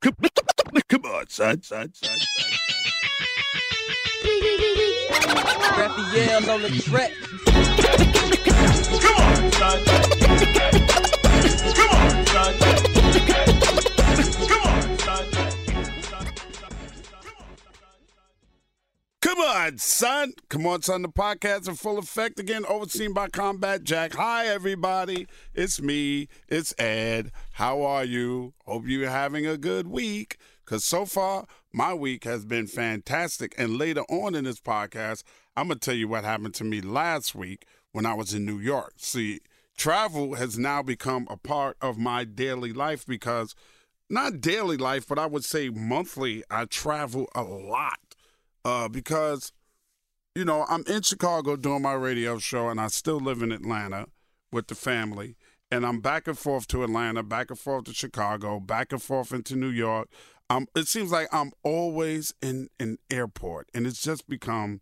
Come on, son, son, son, son. Raphael on the track. Come on, son. Come on, son. On, son. Come on, son. The podcast in full effect again, overseen by Combat Jack. Hi, everybody. It's me. It's Ed. How are you? Hope you're having a good week. Because so far, my week has been fantastic. And later on in this podcast, I'm going to tell you what happened to me last week when I was in New York. See, travel has now become a part of my daily life because, not daily life, but I would say monthly, I travel a lot. Uh, because, you know, I'm in Chicago doing my radio show and I still live in Atlanta with the family. And I'm back and forth to Atlanta, back and forth to Chicago, back and forth into New York. Um, it seems like I'm always in an airport, and it's just become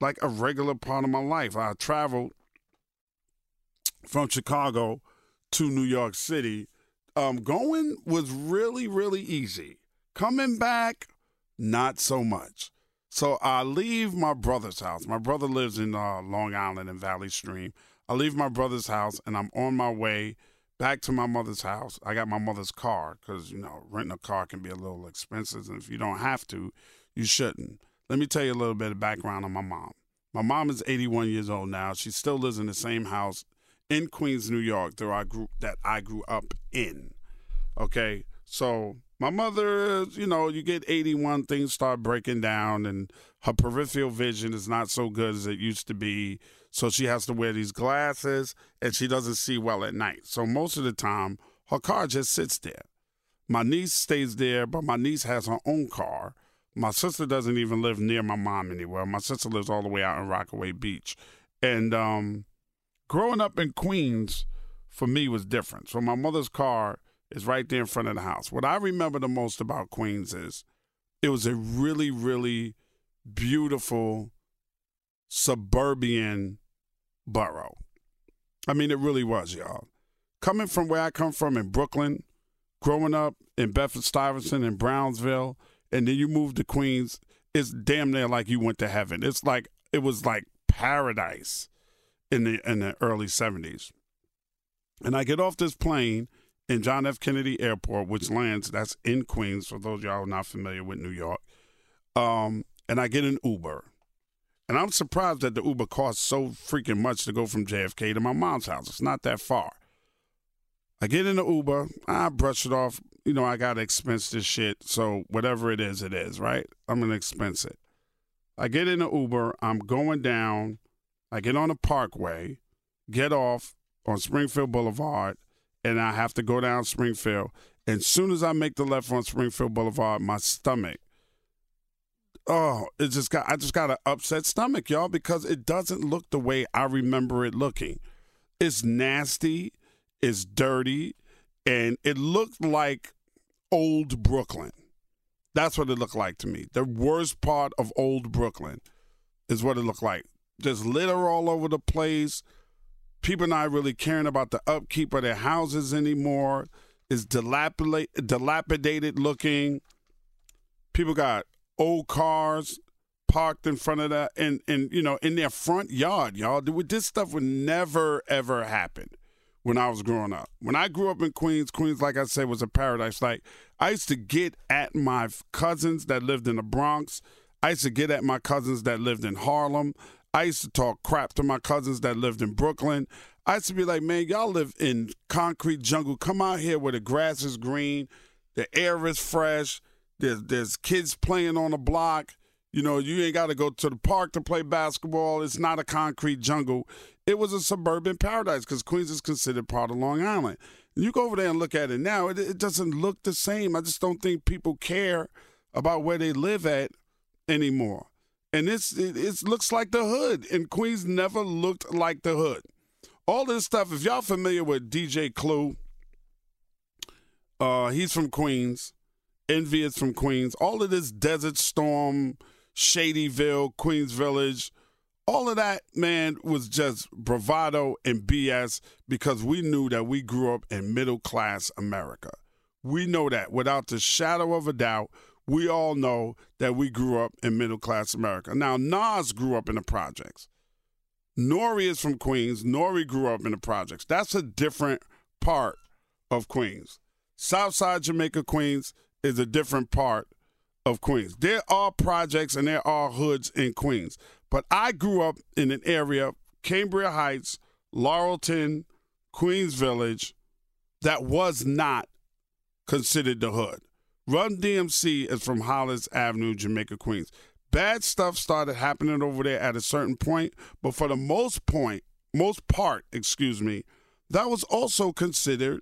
like a regular part of my life. I traveled from Chicago to New York City. Um, going was really, really easy. Coming back, not so much. So I leave my brother's house. My brother lives in uh, Long Island and Valley Stream. I leave my brother's house and I'm on my way back to my mother's house. I got my mother's car because, you know, renting a car can be a little expensive. And if you don't have to, you shouldn't. Let me tell you a little bit of background on my mom. My mom is 81 years old now. She still lives in the same house in Queens, New York, that I grew, that I grew up in. Okay. So my mother, you know, you get 81, things start breaking down, and her peripheral vision is not so good as it used to be. So she has to wear these glasses, and she doesn't see well at night. So most of the time, her car just sits there. My niece stays there, but my niece has her own car. My sister doesn't even live near my mom anywhere. My sister lives all the way out in Rockaway Beach. And um, growing up in Queens, for me, was different. So my mother's car is right there in front of the house. What I remember the most about Queens is it was a really, really beautiful suburban borough. I mean, it really was, y'all. Coming from where I come from in Brooklyn, growing up in Bedford Stuyvesant and Brownsville, and then you move to Queens, it's damn near like you went to heaven. It's like it was like paradise in the in the early 70s. And I get off this plane in John F. Kennedy Airport, which lands that's in Queens. For those y'all not familiar with New York, um, and I get an Uber, and I'm surprised that the Uber costs so freaking much to go from JFK to my mom's house. It's not that far. I get in the Uber, I brush it off. You know, I gotta expense this shit, so whatever it is, it is right. I'm gonna expense it. I get in the Uber. I'm going down. I get on the Parkway, get off on Springfield Boulevard and I have to go down Springfield. And as soon as I make the left on Springfield Boulevard, my stomach, oh, it just got I just got an upset stomach, y'all, because it doesn't look the way I remember it looking. It's nasty, it's dirty, and it looked like old Brooklyn. That's what it looked like to me. The worst part of old Brooklyn is what it looked like. Just litter all over the place people not really caring about the upkeep of their houses anymore. It's dilapidated, dilapidated looking. People got old cars parked in front of that, and and you know in their front yard, y'all. This stuff would never ever happen when I was growing up. When I grew up in Queens, Queens, like I said, was a paradise. Like I used to get at my cousins that lived in the Bronx. I used to get at my cousins that lived in Harlem. I used to talk crap to my cousins that lived in Brooklyn. I used to be like, man, y'all live in concrete jungle. Come out here where the grass is green, the air is fresh. There's there's kids playing on the block. You know, you ain't got to go to the park to play basketball. It's not a concrete jungle. It was a suburban paradise because Queens is considered part of Long Island. And you go over there and look at it now, it, it doesn't look the same. I just don't think people care about where they live at anymore. And it's it, it looks like the hood, and Queens never looked like the hood. All this stuff. If y'all familiar with DJ Clue, uh, he's from Queens. Envy is from Queens. All of this Desert Storm, Shadyville, Queens Village, all of that, man, was just bravado and BS because we knew that we grew up in middle class America. We know that without the shadow of a doubt. We all know that we grew up in middle class America. Now, Nas grew up in the projects. Nori is from Queens. Nori grew up in the projects. That's a different part of Queens. Southside Jamaica, Queens is a different part of Queens. There are projects and there are hoods in Queens. But I grew up in an area, Cambria Heights, Laurelton, Queens Village, that was not considered the hood. Run DMC is from Hollis Avenue, Jamaica, Queens. Bad stuff started happening over there at a certain point, but for the most point, most part, excuse me, that was also considered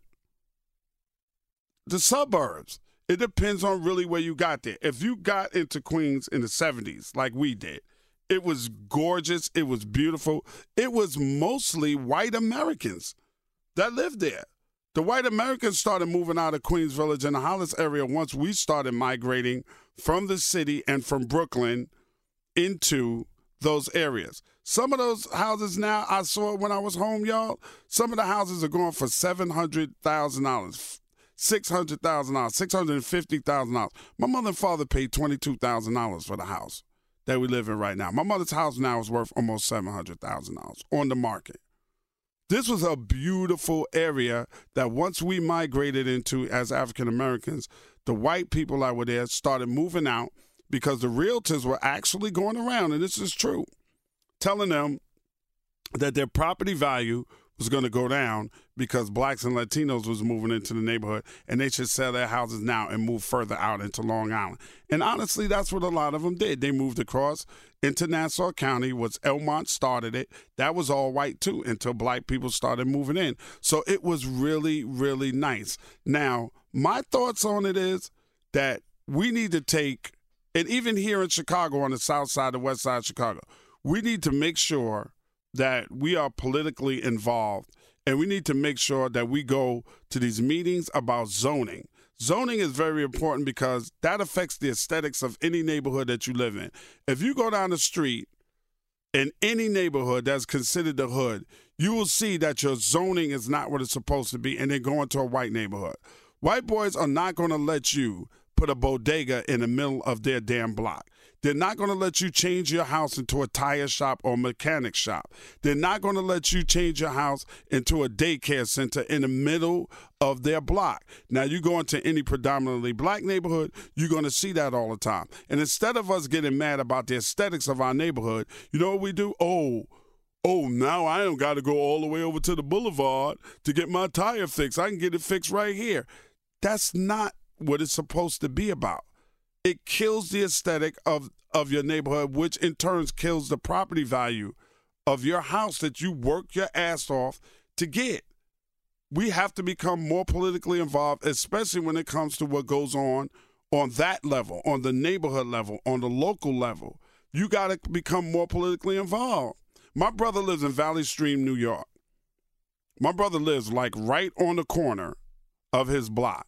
the suburbs. It depends on really where you got there. If you got into Queens in the 70s, like we did, it was gorgeous. It was beautiful. It was mostly white Americans that lived there. The white Americans started moving out of Queens Village and the Hollis area once we started migrating from the city and from Brooklyn into those areas. Some of those houses now, I saw when I was home, y'all. Some of the houses are going for seven hundred thousand dollars, six hundred thousand dollars, six hundred and fifty thousand dollars. My mother and father paid twenty two thousand dollars for the house that we live in right now. My mother's house now is worth almost seven hundred thousand dollars on the market. This was a beautiful area that once we migrated into as African Americans, the white people that were there started moving out because the realtors were actually going around, and this is true, telling them that their property value was going to go down because blacks and Latinos was moving into the neighborhood and they should sell their houses now and move further out into Long Island. And honestly, that's what a lot of them did. They moved across into Nassau County, was Elmont started it. That was all white too until black people started moving in. So it was really, really nice. Now, my thoughts on it is that we need to take, and even here in Chicago on the south side, the west side of Chicago, we need to make sure that we are politically involved and we need to make sure that we go to these meetings about zoning. Zoning is very important because that affects the aesthetics of any neighborhood that you live in. If you go down the street in any neighborhood that's considered the hood, you will see that your zoning is not what it's supposed to be and then go into a white neighborhood. White boys are not going to let you put a bodega in the middle of their damn block. They're not going to let you change your house into a tire shop or mechanic shop. They're not going to let you change your house into a daycare center in the middle of their block. Now, you go into any predominantly black neighborhood, you're going to see that all the time. And instead of us getting mad about the aesthetics of our neighborhood, you know what we do? Oh, oh, now I don't got to go all the way over to the boulevard to get my tire fixed. I can get it fixed right here. That's not what it's supposed to be about. It kills the aesthetic of, of your neighborhood, which in turn kills the property value of your house that you work your ass off to get. We have to become more politically involved, especially when it comes to what goes on on that level, on the neighborhood level, on the local level. You got to become more politically involved. My brother lives in Valley Stream, New York. My brother lives like right on the corner of his block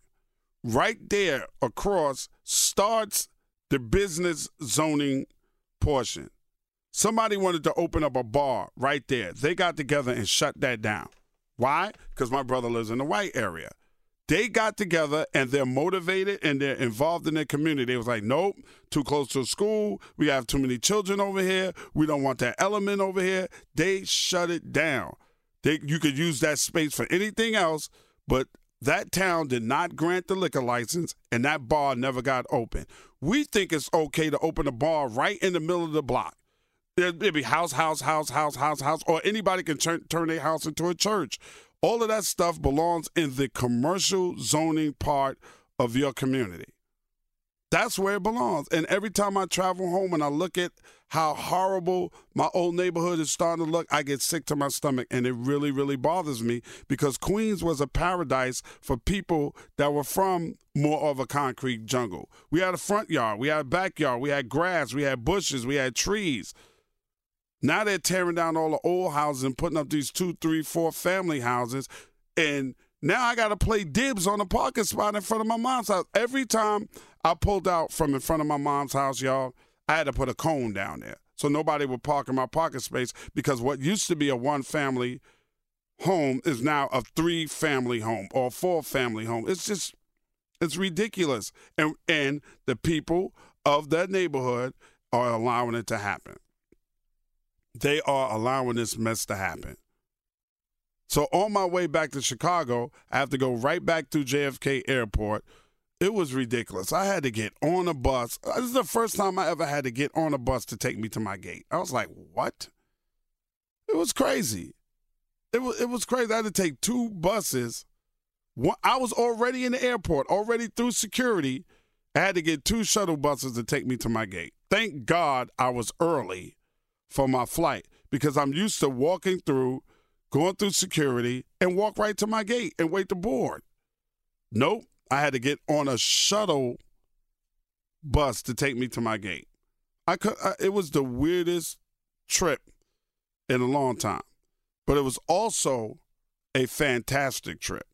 right there across starts the business zoning portion. Somebody wanted to open up a bar right there. They got together and shut that down. Why? Because my brother lives in the white area. They got together and they're motivated and they're involved in their community. They was like, nope, too close to school. We have too many children over here. We don't want that element over here. They shut it down. They, you could use that space for anything else, but that town did not grant the liquor license, and that bar never got open. We think it's okay to open a bar right in the middle of the block. It'd be house, house, house, house, house, house, or anybody can turn, turn their house into a church. All of that stuff belongs in the commercial zoning part of your community. That's where it belongs. And every time I travel home and I look at how horrible my old neighborhood is starting to look, I get sick to my stomach. And it really, really bothers me because Queens was a paradise for people that were from more of a concrete jungle. We had a front yard, we had a backyard, we had grass, we had bushes, we had trees. Now they're tearing down all the old houses and putting up these two, three, four family houses. And now I got to play dibs on a parking spot in front of my mom's house. Every time I pulled out from in front of my mom's house, y'all, I had to put a cone down there. So nobody would park in my parking space because what used to be a one family home is now a three family home or four family home. It's just it's ridiculous. And and the people of that neighborhood are allowing it to happen. They are allowing this mess to happen. So on my way back to Chicago, I have to go right back through JFK Airport. It was ridiculous. I had to get on a bus. Uh, this is the first time I ever had to get on a bus to take me to my gate. I was like, "What?" It was crazy. It was it was crazy. I had to take two buses. One, I was already in the airport, already through security. I had to get two shuttle buses to take me to my gate. Thank God I was early for my flight because I'm used to walking through going through security, and walk right to my gate and wait to board. Nope, I had to get on a shuttle bus to take me to my gate. I could. I, it was the weirdest trip in a long time, but it was also a fantastic trip.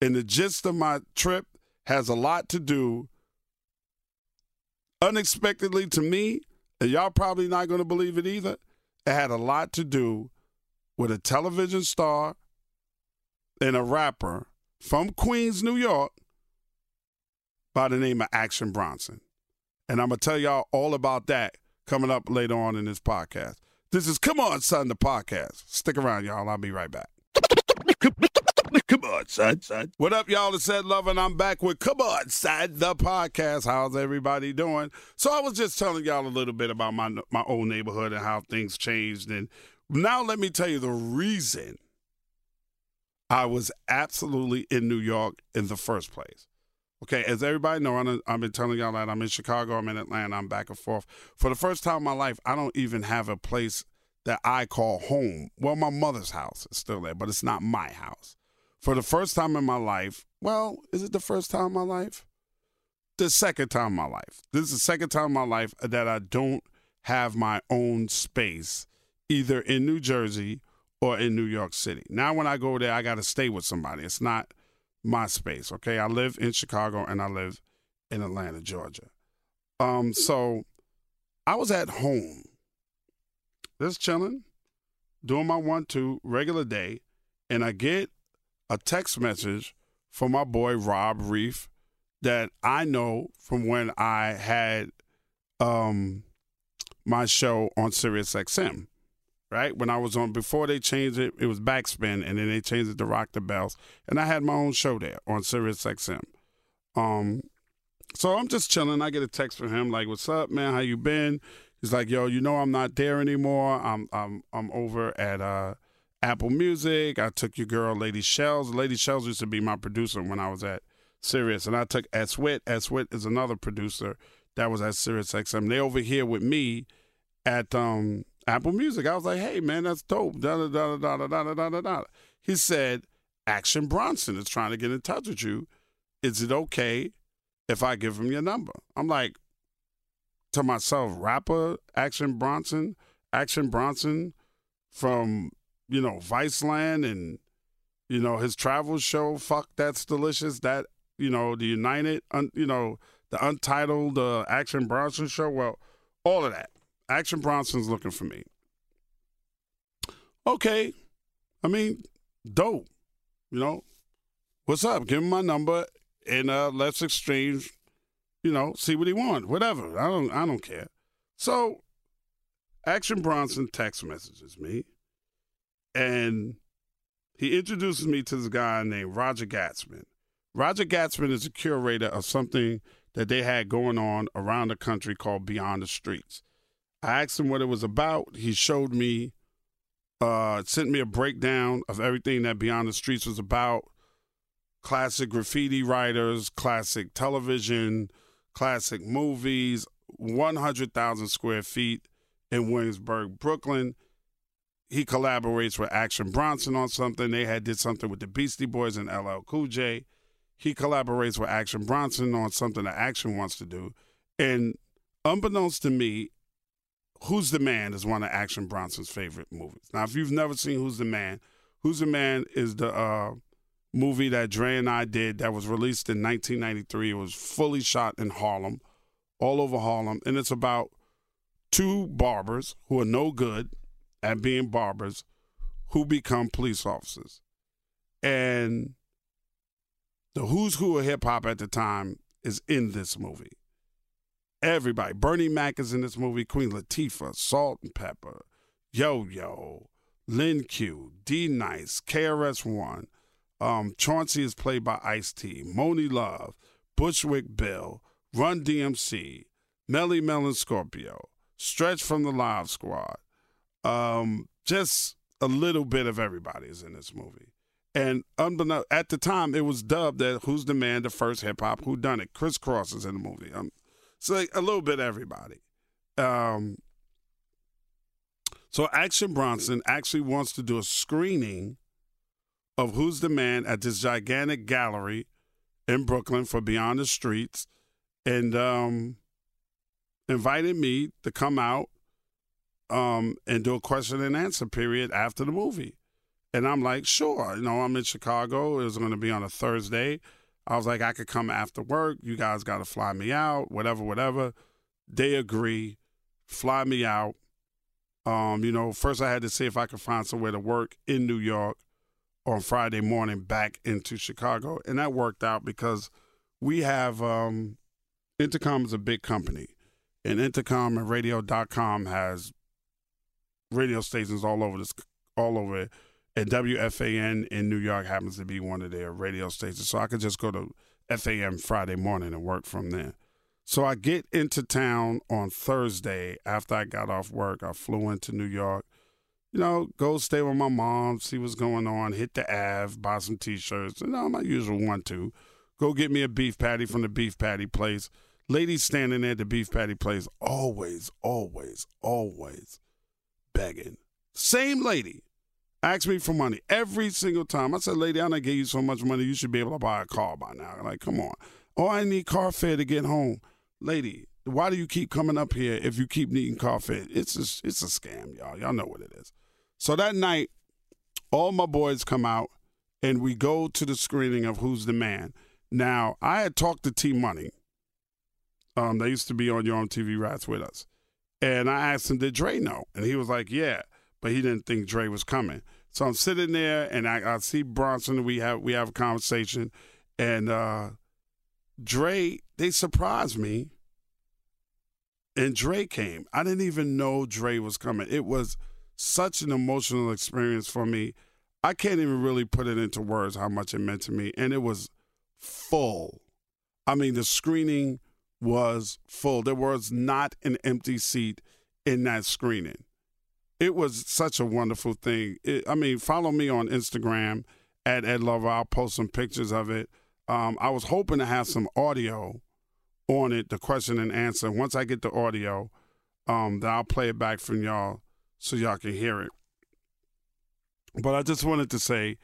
And the gist of my trip has a lot to do, unexpectedly to me, and y'all probably not going to believe it either. It had a lot to do with a television star and a rapper from Queens, New York, by the name of Action Bronson. And I'm going to tell y'all all about that coming up later on in this podcast. This is Come On, Son, the podcast. Stick around, y'all. I'll be right back. Come on, son, son. What up, y'all? It's Ed Love, and I'm back with Come On, Son, the podcast. How's everybody doing? So I was just telling y'all a little bit about my my old neighborhood and how things changed and now, let me tell you the reason I was absolutely in New York in the first place. Okay, as everybody know, I've been telling y'all that I'm in Chicago, I'm in Atlanta, I'm back and forth. For the first time in my life, I don't even have a place that I call home. Well, my mother's house is still there, but it's not my house. For the first time in my life, well, is it the first time in my life? The second time in my life. This is the second time in my life that I don't have my own space either in New Jersey or in New York City. Now, when I go there, I got to stay with somebody. It's not my space. Okay, I live in Chicago and I live in Atlanta, Georgia. Um, so I was at home, just chilling, doing my one-two regular day, and I get a text message from my boy Rob Reef that I know from when I had um, my show on Sirius XM right? When I was on before they changed it, it was Backspin, and then they changed it to Rock the Bells, and I had my own show there on Sirius XM. Um, so I'm just chilling. I get a text from him like, "What's up, man? How you been?" He's like, "Yo, you know I'm not there anymore. I'm I'm I'm over at uh, Apple Music. I took your girl, Lady Shells. Lady Shells used to be my producer when I was at Sirius, and I took S Wit. S Wit is another producer that was at Sirius XM. They over here with me at um Apple Music. I was like, hey, man, that's dope. Da, da, da, da, da, da, da, da, da. He said, Action Bronson is trying to get in touch with you. Is it okay if I give him your number? I'm like, to myself, rapper Action Bronson, Action Bronson from, you know, Viceland and, you know, his travel show, Fuck That's Delicious, that, you know, the United, un, you know, the Untitled uh, Action Bronson show. Well, all of that. Action Bronson's looking for me. Okay. I mean, dope. You know, what's up? Give him my number and uh, let's exchange, you know, see what he wants. Whatever. I don't I don't care. So Action Bronson text messages me and he introduces me to this guy named Roger Gastman. Roger Gastman is a curator of something that they had going on around the country called Beyond the Streets. I asked him what it was about. He showed me, uh, sent me a breakdown of everything that Beyond the Streets was about classic graffiti writers, classic television, classic movies, 100,000 square feet in Williamsburg, Brooklyn. He collaborates with Action Bronson on something. They had did something with the Beastie Boys and LL Cool J. He collaborates with Action Bronson on something that Action wants to do. And unbeknownst to me, Who's the Man is one of Action Bronson's favorite movies. Now, if you've never seen Who's the Man, Who's the Man is the uh, movie that Dre and I did that was released in 1993. It was fully shot in Harlem, all over Harlem, and it's about two barbers who are no good at being barbers who become police officers. And the who's who of hip hop at the time is in this movie. Everybody. Bernie Mac is in this movie. Queen Latifah, Salt-N-Pepa, Yo Yo, Lin Que, D Nice, KRS One. Um, Chauncey is played by Ice T, Monie Love, Bushwick Bill, Run DMC, Melle Mel and Scorpio, Stretch from the Live Squad. Um, just a little bit of everybody is in this movie. And unbeknownst at the time, it was dubbed that "Who's the Man?" the first hip hop who done it. Kris Kross is in the movie. Um, so like a little bit everybody. Um, so Action Bronson actually wants to do a screening of Who's the Man at this gigantic gallery in Brooklyn for Beyond the Streets, and um, invited me to come out um, and do a question and answer period after the movie. And I'm like, sure. You know, I'm in Chicago. It was going to be on a Thursday. I was like, I could come after work. You guys got to fly me out, whatever, whatever. They agree, fly me out. Um, you know, first I had to see if I could find somewhere to work in New York on Friday morning back into Chicago. And that worked out because we have um, Entercom is a big company. And Entercom and radio.com has radio stations all over this all over it and WFAN in New York happens to be one of their radio stations. So I could just go to FAN Friday morning and work from there. So I get into town on Thursday after I got off work. I flew into New York, you know, go stay with my mom, see what's going on, hit the Ave, buy some t shirts, you know, my usual one, two. Go get me a beef patty from the beef patty place. Ladies standing at the beef patty place, always, always, always begging. Same lady Ask me for money every single time. I said, lady, I done gave you so much money, you should be able to buy a car by now. Like, come on. Oh, I need car fare to get home. Lady, why do you keep coming up here if you keep needing car fare? It's a, it's a scam, y'all. Y'all know what it is. So that night, all my boys come out and we go to the screening of Who's the Man. Now, I had talked to T Money. Um, they used to be on Yo MTV Raps with us. And I asked him, did Dre know? And he was like, yeah but he didn't think Dre was coming. So I'm sitting there and I, I see Bronson. We have we have a conversation, and uh, Dre they surprised me. And Dre came. I didn't even know Dre was coming. It was such an emotional experience for me. I can't even really put it into words how much it meant to me. And it was full. I mean, the screening was full. There was not an empty seat in that screening it was such a wonderful thing. It, I mean, follow me on Instagram at Ed Lover. I'll post some pictures of it. Um, I was hoping to have some audio on it, the question and answer. Once I get the audio, um, then I'll play it back from y'all so y'all can hear it. But I just wanted to say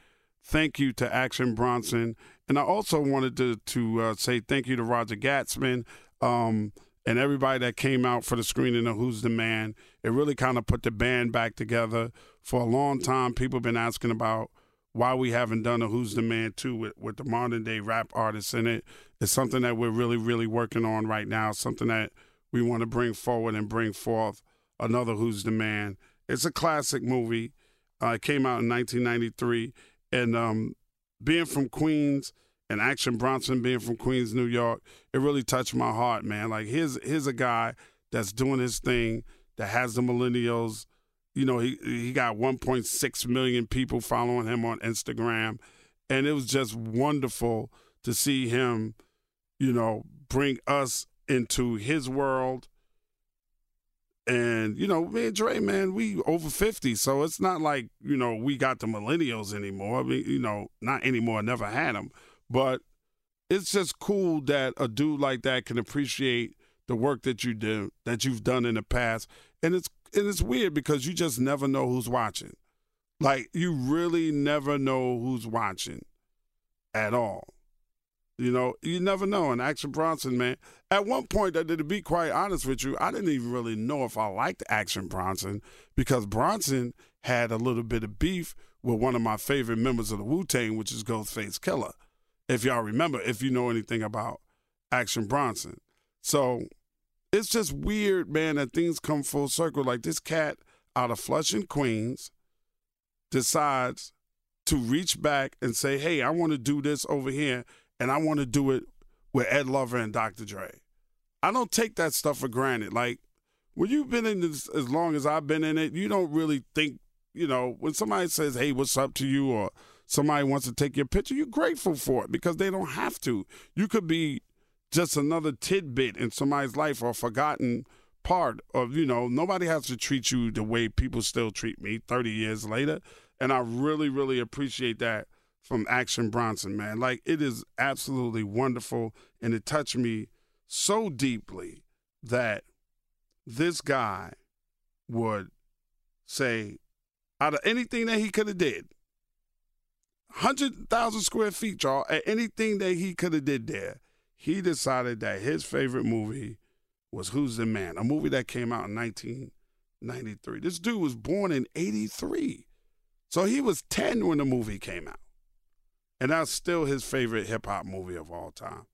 thank you to Action Bronson, and I also wanted to to uh, say thank you to Roger Gastman. Um, and everybody that came out for the screening of Who's the Man. It really kind of put the band back together. For a long time, people have been asking about why we haven't done a Who's the Man 2 with, with the modern day rap artists in it. It's something that we're really, really working on right now, something that we want to bring forward and bring forth another Who's the Man. It's a classic movie. Uh, it came out in 1993. And um, being from Queens – and Action Bronson being from Queens, New York, it really touched my heart, man. Like here's here's a guy that's doing his thing that has the millennials, you know, he he got 1.6 million people following him on Instagram, and it was just wonderful to see him, you know, bring us into his world. And you know, me and Dre, man, we over 50, so it's not like you know we got the millennials anymore. I mean, you know, not anymore. Never had them, but it's just cool that a dude like that can appreciate the work that you do that you've done in the past. And it's and it's weird because you just never know who's watching. Like you really never know who's watching at all. You know you never know. And action bronson man at one point i to be quite honest with you i didn't even really know if i liked action bronson because bronson had a little bit of beef with one of my favorite members of the wu-tang which is Ghostface Killah if y'all remember, if you know anything about Action Bronson. So it's just weird, man, that things come full circle. Like this cat out of Flushing, Queens, decides to reach back and say, hey, I want to do this over here, and I want to do it with Ed Lover and Dr. Dre. I don't take that stuff for granted. Like, when you've been in this as long as I've been in it, you don't really think, you know, when somebody says, hey, what's up to you, or somebody wants to take your picture, you're grateful for it because they don't have to. You could be just another tidbit in somebody's life or forgotten part of, you know, nobody has to treat you the way people still treat me 30 years later. And I really, really appreciate that from Action Bronson, man. Like, it is absolutely wonderful. And it touched me so deeply that this guy would say, out of anything that he could have did, hundred thousand square feet, y'all. At anything that he could have did there, he decided that his favorite movie was Who's the Man, a movie that came out in 1993. This dude was born in 83. So he was 10 when the movie came out. And that's still his favorite hip hop movie of all time.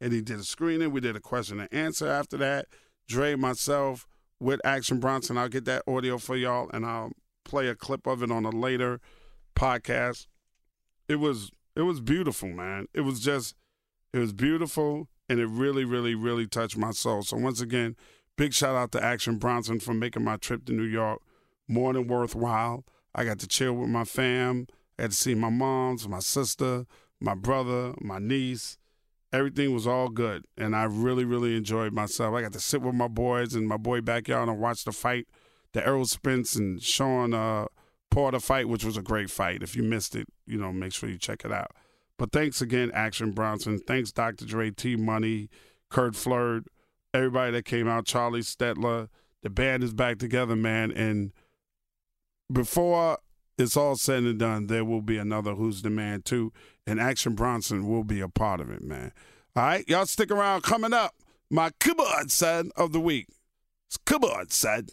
And he did a screening. We did a question and answer after that. Dre, myself, with Action Bronson. I'll get that audio for y'all and I'll play a clip of it on a later podcast it was it was beautiful, man. It was just it was beautiful and it really, really, really touched my soul. So once again, big shout out to Action Bronson for making my trip to New York more than worthwhile. I got to chill with my fam. I had to see my moms, my sister, my brother, my niece. Everything was all good, and I really, really enjoyed myself. I got to sit with my boys in my boy backyard and watch the fight, the Errol Spence and Shawn uh, Porter fight, which was a great fight. If you missed it, you know, make sure you check it out. But thanks again, Action Bronson. Thanks, Dr. Dre, T Money, Kurt Flirt, everybody that came out, Charlie Stettler. The band is back together, man. And before it's all said and done, there will be another Who's the Man too. And Action Bronson will be a part of it, man. All right, y'all stick around. Coming up, my keyboard son of the week. It's keyboard son.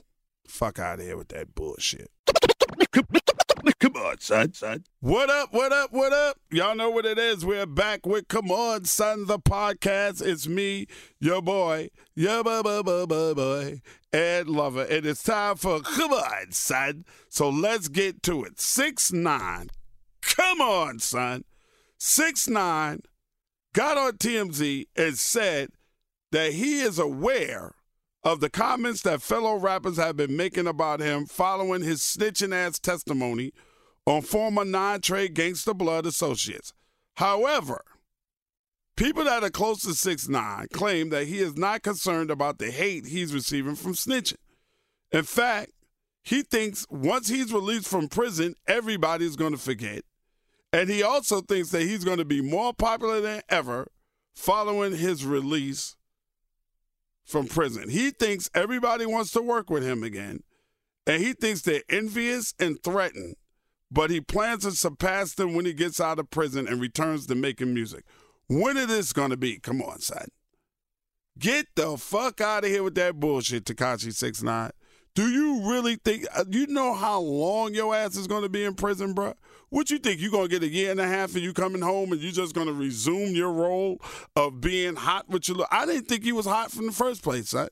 Fuck out of here with that bullshit. Come on, son, son. What up, what up, what up? Y'all know what it is. We're back with Come On, Son, the podcast. It's me, your boy, your boy, boy, boy, boy, boy, Ed Lover. And it's time for Come On, Son. So let's get to it. Six nine. Come on, son. Six nine got on TMZ and said that he is aware of the comments that fellow rappers have been making about him following his snitching ass testimony on former Nine Trey Gangsta Blood associates. However, people that are close to 6 9 claim that he is not concerned about the hate he's receiving from snitching. In fact, he thinks once he's released from prison, everybody's going to forget. And he also thinks that he's going to be more popular than ever following his release from prison. He thinks everybody wants to work with him again, and he thinks they're envious and threatened, but he plans to surpass them when he gets out of prison and returns to making music. When is this going to be? Come on, son. Get the fuck out of here with that bullshit, Tekashi Six Nine. Do you really think uh, you know how long your ass is going to be in prison, bro? What you think? you're gonna get a year and a half and you coming home and you just gonna resume your role of being hot with your? I didn't think you was hot from the first place, son.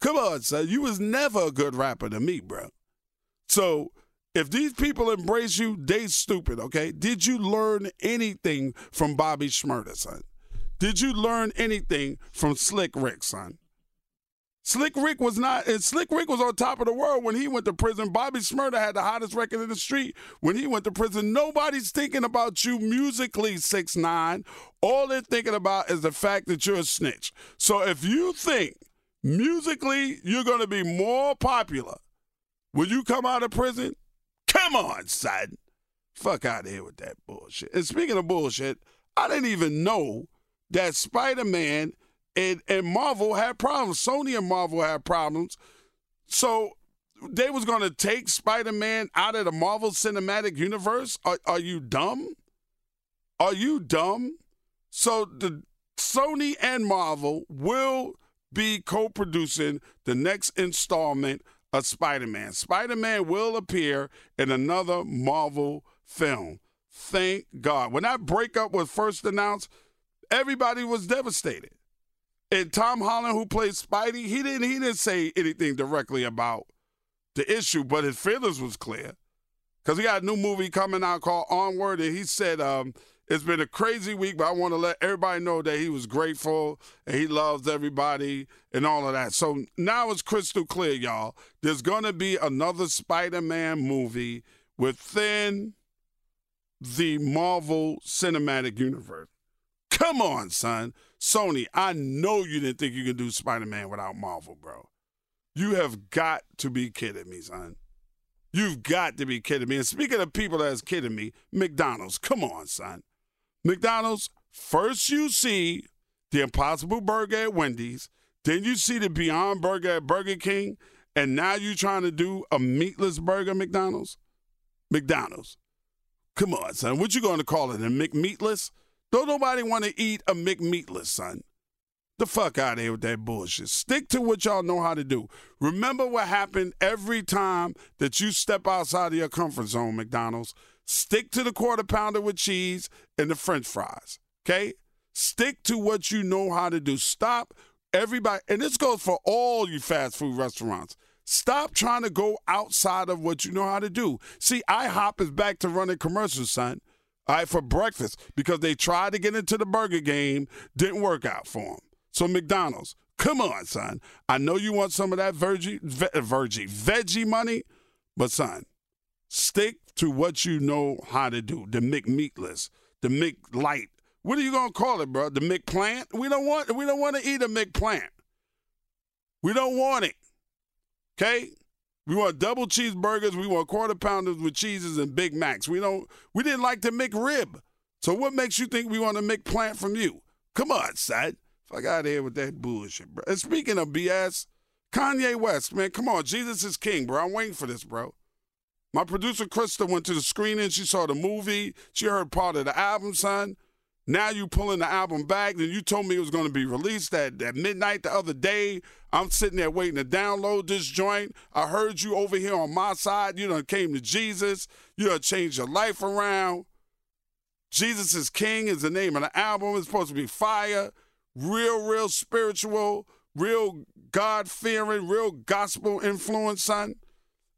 Come on, son. You was never a good rapper to me, bro. So if these people embrace you, they stupid, okay? Did you learn anything from Bobby Shmurda, son? Did you learn anything from Slick Rick, son? Slick Rick was not, and Slick Rick was on top of the world when he went to prison. Bobby Shmurda had the hottest record in the street when he went to prison. Nobody's thinking about you musically, six nine. All they're thinking about is the fact that you're a snitch. So if you think musically you're going to be more popular when you come out of prison, come on, son. Fuck out of here with that bullshit. And speaking of bullshit, I didn't even know that Spider Man and, and Marvel had problems. Sony and Marvel had problems. So they was gonna take Spider-Man out of the Marvel Cinematic Universe. Are, are you dumb? Are you dumb? So the Sony and Marvel will be co-producing the next installment of Spider-Man. Spider-Man will appear in another Marvel film. Thank God. When that breakup was first announced, everybody was devastated. And Tom Holland, who plays Spidey, he didn't he didn't say anything directly about the issue, but his feelings was clear. Cause he got a new movie coming out called Onward, and he said, um, it's been a crazy week, but I want to let everybody know that he was grateful and he loves everybody and all of that. So now it's crystal clear, y'all. There's gonna be another Spider-Man movie within the Marvel Cinematic Universe. Come on, son. Sony, I know you didn't think you could do Spider Man without Marvel, bro. You have got to be kidding me, son. You've got to be kidding me. And speaking of people that's kidding me, McDonald's, come on, son. McDonald's, first you see the Impossible Burger at Wendy's, then you see the Beyond Burger at Burger King, and now you're trying to do a meatless burger, McDonald's? McDonald's. Come on, son. What you going to call it? A McMeatless? Don't nobody want to eat a McMeatless, son. The fuck out of here with that bullshit. Stick to what y'all know how to do. Remember what happened every time that you step outside of your comfort zone, McDonald's. Stick to the quarter pounder with cheese and the french fries. Okay? Stick to what you know how to do. Stop everybody, and this goes for all you fast food restaurants. Stop trying to go outside of what you know how to do. See, IHOP is back to running commercials, son. All right, for breakfast because they tried to get into the burger game, didn't work out for them. So McDonald's, come on, son. I know you want some of that virgie, ve- virgie, veggie money, but son, stick to what you know how to do. The McMeatless, the McLight. What are you gonna call it, bro? The McPlant? We don't want. We don't want to eat a McPlant. We don't want it. Okay. We want double cheeseburgers. We want quarter pounders with cheeses and Big Macs. We don't. We didn't like the McRib. So what makes you think we want a McPlant from you? Come on, son. Fuck out of here with that bullshit, bro. And speaking of BS, Kanye West, man, come on. Jesus is king, bro. I'm waiting for this, bro. My producer Krista went to the screening. She saw the movie. She heard part of the album, son. Now you pulling the album back. Then you told me it was going to be released at, at midnight the other day. I'm sitting there waiting to download this joint. I heard you over here on my side. You done came to Jesus. You done changed your life around. Jesus is King is the name of the album. It's supposed to be fire, real, real spiritual, real God fearing, real gospel influence, son.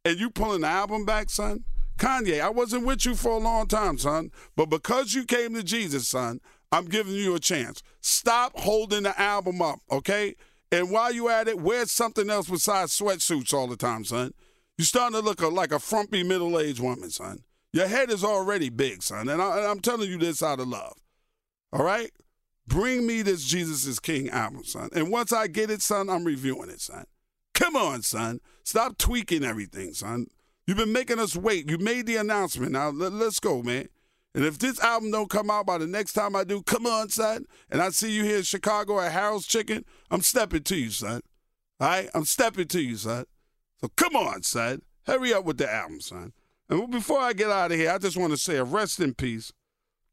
And you pulling the album back, son? Kanye, I wasn't with you for a long time, son. But because you came to Jesus, son, I'm giving you a chance. Stop holding the album up, okay? And while you at it, wear something else besides sweatsuits all the time, son. You're starting to look like a frumpy middle aged woman, son. Your head is already big, son. And, I, am telling you this out of love. All right? Bring me this Jesus is King album, son. And once I get it, son, I'm reviewing it, son. Come on, son. Stop tweaking everything, son. You've been making us wait. You made the announcement. Now let, us go, man. And if this album don't come out by the next time I do, come on, son. And I see you here in Chicago at Harold's Chicken, I'm stepping to you, son. All right? I'm stepping to you, son. So come on, son. Hurry up with the album, son. And before I get out of here, I just want to say a rest in peace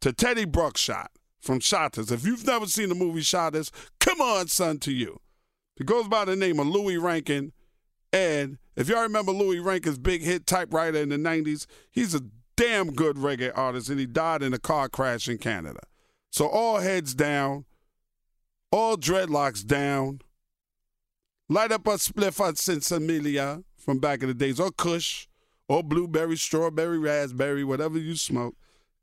to Teddy Bruckshot from Shottas. If you've never seen the movie Shottas, come on, son, to you. It goes by the name of Louie Rankin. And if y'all remember Louie Rankin's big hit typewriter in the 90s, he's a damn good reggae artist and he died in a car crash in Canada. So all heads down, all dreadlocks down. Light up a spliff on Sinsemilla from back in the days, or Kush or blueberry, strawberry, raspberry, whatever you smoke,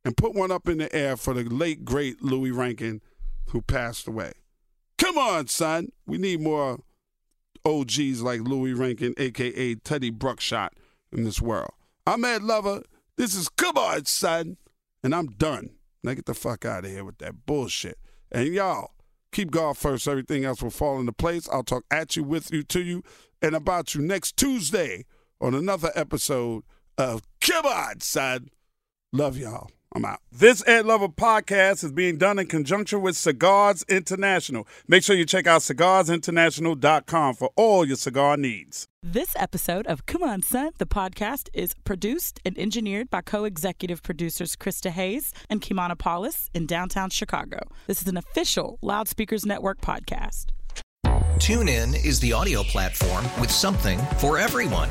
and put one up in the air for the late, great Louie Rankin who passed away. Come on, son. We need more OGs like Louie Rankin, aka Teddy Bruckshot, in this world. I'm Ed Lover. This is Come On, son. And I'm done. Now get the fuck out of here with that bullshit. And y'all, keep God first. Everything else will fall into place. I'll talk at you, with you, to you, and about you next Tuesday on another episode of Come On, son. Love y'all. I'm out. This Ed Lover podcast is being done in conjunction with Cigars International. Make sure you check out cigarsinternational.com for all your cigar needs. This episode of C'Mon Son, the podcast, is produced and engineered by co executive producers Krista Hayes and Kimana Paulus in downtown Chicago. This is an official Loudspeakers Network podcast. TuneIn is the audio platform with something for everyone.